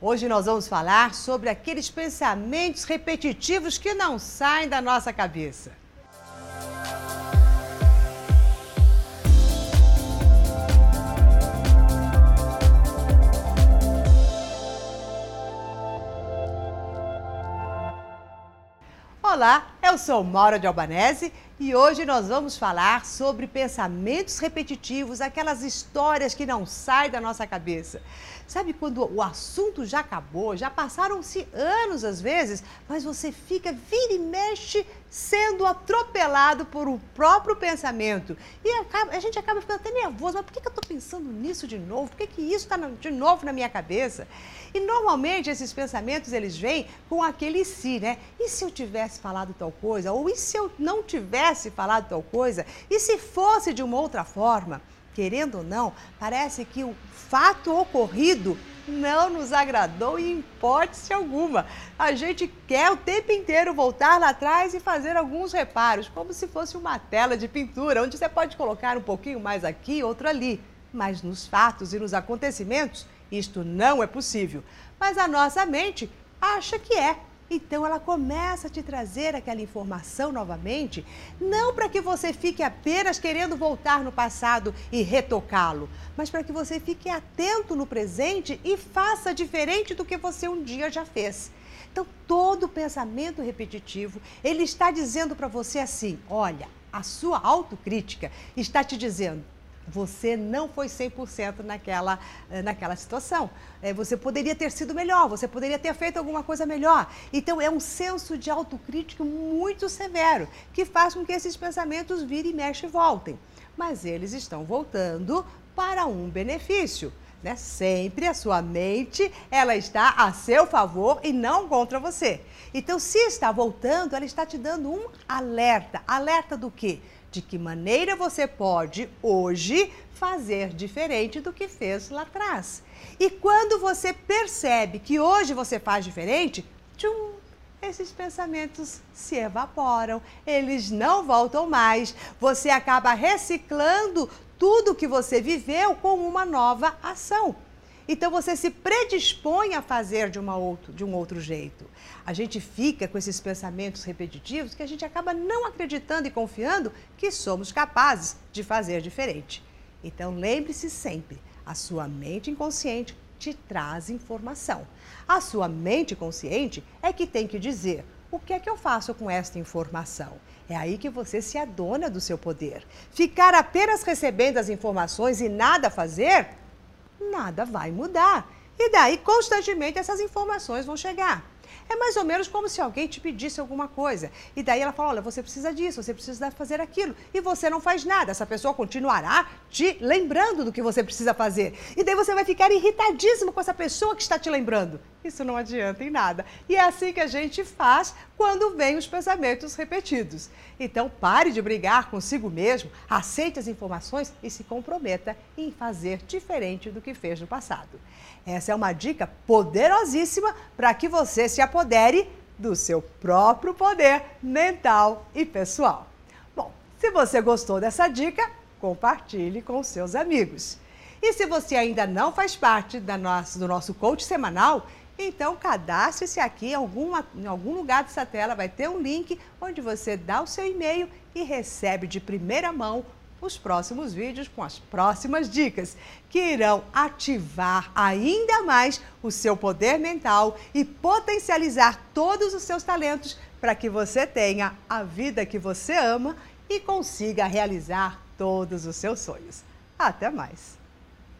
Hoje nós vamos falar sobre aqueles pensamentos repetitivos que não saem da nossa cabeça. Olá, eu sou Maura de Albanese e hoje nós vamos falar sobre pensamentos repetitivos, aquelas histórias que não saem da nossa cabeça. Sabe quando o assunto já acabou, já passaram-se anos às vezes, mas você fica, vira e mexe, sendo atropelado por um próprio pensamento. E a gente acaba ficando até nervoso, mas por que, eu estou pensando nisso de novo? Por que, que isso está de novo na minha cabeça? E normalmente esses pensamentos eles vêm com aquele si, né? E se eu tivesse falado tal coisa? Ou e se eu não tivesse falado tal coisa? E se fosse de uma outra forma? querendo ou não, parece que o fato ocorrido não nos agradou em hipótese alguma. A gente quer o tempo inteiro voltar lá atrás e fazer alguns reparos, como se fosse uma tela de pintura, onde você pode colocar um pouquinho mais aqui, outro ali. Mas nos fatos e nos acontecimentos, isto não é possível. Mas a nossa mente acha que é. Então ela começa a te trazer aquela informação novamente, não para que você fique apenas querendo voltar no passado e retocá-lo, mas para que você fique atento no presente e faça diferente do que você um dia já fez. Então, todo pensamento repetitivo, ele está dizendo para você assim: olha, a sua autocrítica está te dizendo, você não foi 100% naquela, eh, naquela situação. Eh, você poderia ter sido melhor, você poderia ter feito alguma coisa melhor. Então, é um senso de autocrítica muito severo, que faz com que esses pensamentos virem mexem e voltem. Mas eles estão voltando para um benefício. Né? Sempre a sua mente ela está a seu favor e não contra você. Então, se está voltando, ela está te dando um alerta. Alerta do quê? De que maneira você pode hoje fazer diferente do que fez lá atrás. E quando você percebe que hoje você faz diferente, tchum, esses pensamentos se evaporam, eles não voltam mais. Você acaba reciclando tudo que você viveu com uma nova ação. Então você se predispõe a fazer de, uma outro, de um outro jeito. A gente fica com esses pensamentos repetitivos que a gente acaba não acreditando e confiando que somos capazes de fazer diferente. Então lembre-se sempre, a sua mente inconsciente te traz informação. A sua mente consciente é que tem que dizer o que é que eu faço com esta informação? É aí que você se adona do seu poder. Ficar apenas recebendo as informações e nada fazer nada vai mudar. E daí, constantemente, essas informações vão chegar. É mais ou menos como se alguém te pedisse alguma coisa. E daí ela fala: olha, você precisa disso, você precisa fazer aquilo. E você não faz nada. Essa pessoa continuará te lembrando do que você precisa fazer. E daí você vai ficar irritadíssimo com essa pessoa que está te lembrando. Isso não adianta em nada. E é assim que a gente faz quando vem os pensamentos repetidos. Então pare de brigar consigo mesmo, aceite as informações e se comprometa em fazer diferente do que fez no passado. Essa é uma dica poderosíssima para que você se apodere do seu próprio poder mental e pessoal. Bom, se você gostou dessa dica, compartilhe com seus amigos. E se você ainda não faz parte da nossa, do nosso coach semanal, então, cadastre-se aqui em, alguma, em algum lugar dessa tela, vai ter um link onde você dá o seu e-mail e recebe de primeira mão os próximos vídeos com as próximas dicas que irão ativar ainda mais o seu poder mental e potencializar todos os seus talentos para que você tenha a vida que você ama e consiga realizar todos os seus sonhos. Até mais!